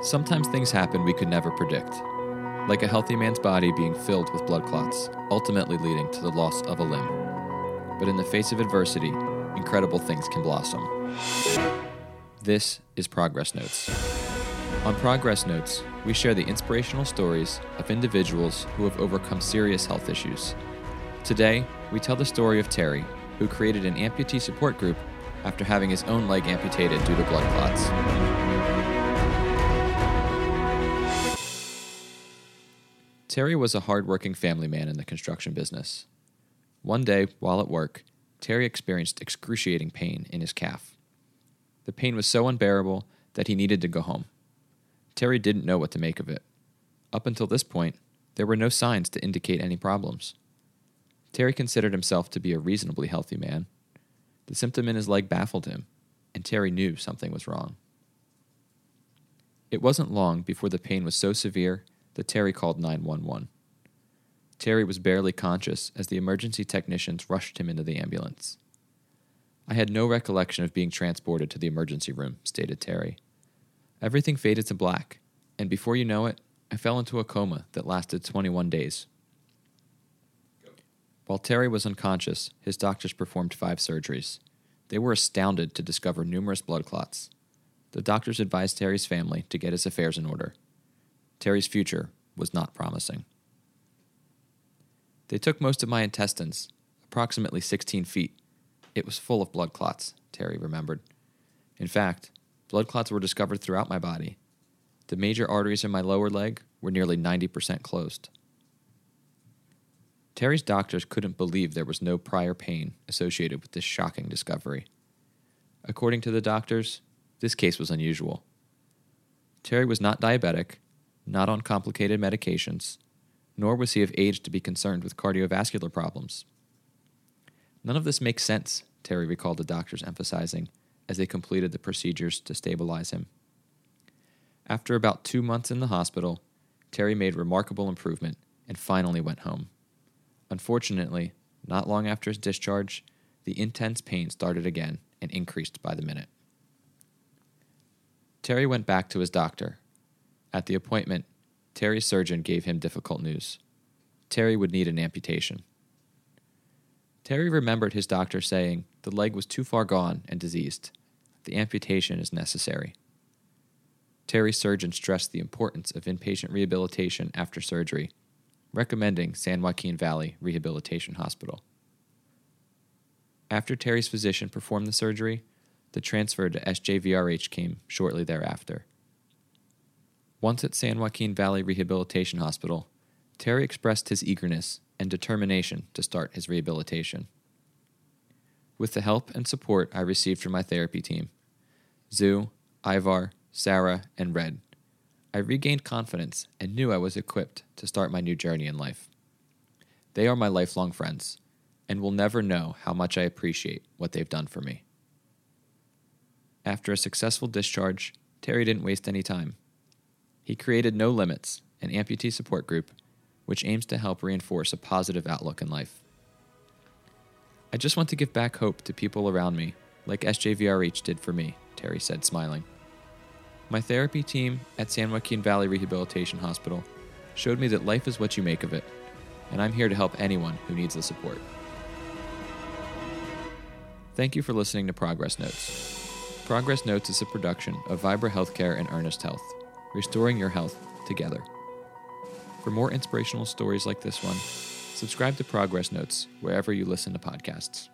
Sometimes things happen we could never predict, like a healthy man's body being filled with blood clots, ultimately leading to the loss of a limb. But in the face of adversity, incredible things can blossom. This is Progress Notes. On Progress Notes, we share the inspirational stories of individuals who have overcome serious health issues. Today, we tell the story of Terry, who created an amputee support group after having his own leg amputated due to blood clots. Terry was a hard-working family man in the construction business. One day, while at work, Terry experienced excruciating pain in his calf. The pain was so unbearable that he needed to go home. Terry didn't know what to make of it. Up until this point, there were no signs to indicate any problems. Terry considered himself to be a reasonably healthy man. The symptom in his leg baffled him, and Terry knew something was wrong. It wasn't long before the pain was so severe that Terry called 911. Terry was barely conscious as the emergency technicians rushed him into the ambulance. I had no recollection of being transported to the emergency room, stated Terry. Everything faded to black, and before you know it, I fell into a coma that lasted 21 days. While Terry was unconscious, his doctors performed five surgeries. They were astounded to discover numerous blood clots. The doctors advised Terry's family to get his affairs in order. Terry's future was not promising. They took most of my intestines, approximately 16 feet. It was full of blood clots, Terry remembered. In fact, blood clots were discovered throughout my body. The major arteries in my lower leg were nearly 90% closed. Terry's doctors couldn't believe there was no prior pain associated with this shocking discovery. According to the doctors, this case was unusual. Terry was not diabetic not on complicated medications, nor was he of age to be concerned with cardiovascular problems. None of this makes sense, Terry recalled the doctors emphasizing as they completed the procedures to stabilize him. After about two months in the hospital, Terry made remarkable improvement and finally went home. Unfortunately, not long after his discharge, the intense pain started again and increased by the minute. Terry went back to his doctor at the appointment, Terry's surgeon gave him difficult news. Terry would need an amputation. Terry remembered his doctor saying the leg was too far gone and diseased. The amputation is necessary. Terry's surgeon stressed the importance of inpatient rehabilitation after surgery, recommending San Joaquin Valley Rehabilitation Hospital. After Terry's physician performed the surgery, the transfer to SJVRH came shortly thereafter. Once at San Joaquin Valley Rehabilitation Hospital, Terry expressed his eagerness and determination to start his rehabilitation. With the help and support I received from my therapy team, Zoo, Ivar, Sarah, and Red, I regained confidence and knew I was equipped to start my new journey in life. They are my lifelong friends and will never know how much I appreciate what they've done for me. After a successful discharge, Terry didn't waste any time. He created No Limits, an amputee support group, which aims to help reinforce a positive outlook in life. I just want to give back hope to people around me, like SJVRH did for me, Terry said, smiling. My therapy team at San Joaquin Valley Rehabilitation Hospital showed me that life is what you make of it, and I'm here to help anyone who needs the support. Thank you for listening to Progress Notes. Progress Notes is a production of Vibra Healthcare and Ernest Health restoring your health together. For more inspirational stories like this one, subscribe to Progress Notes wherever you listen to podcasts.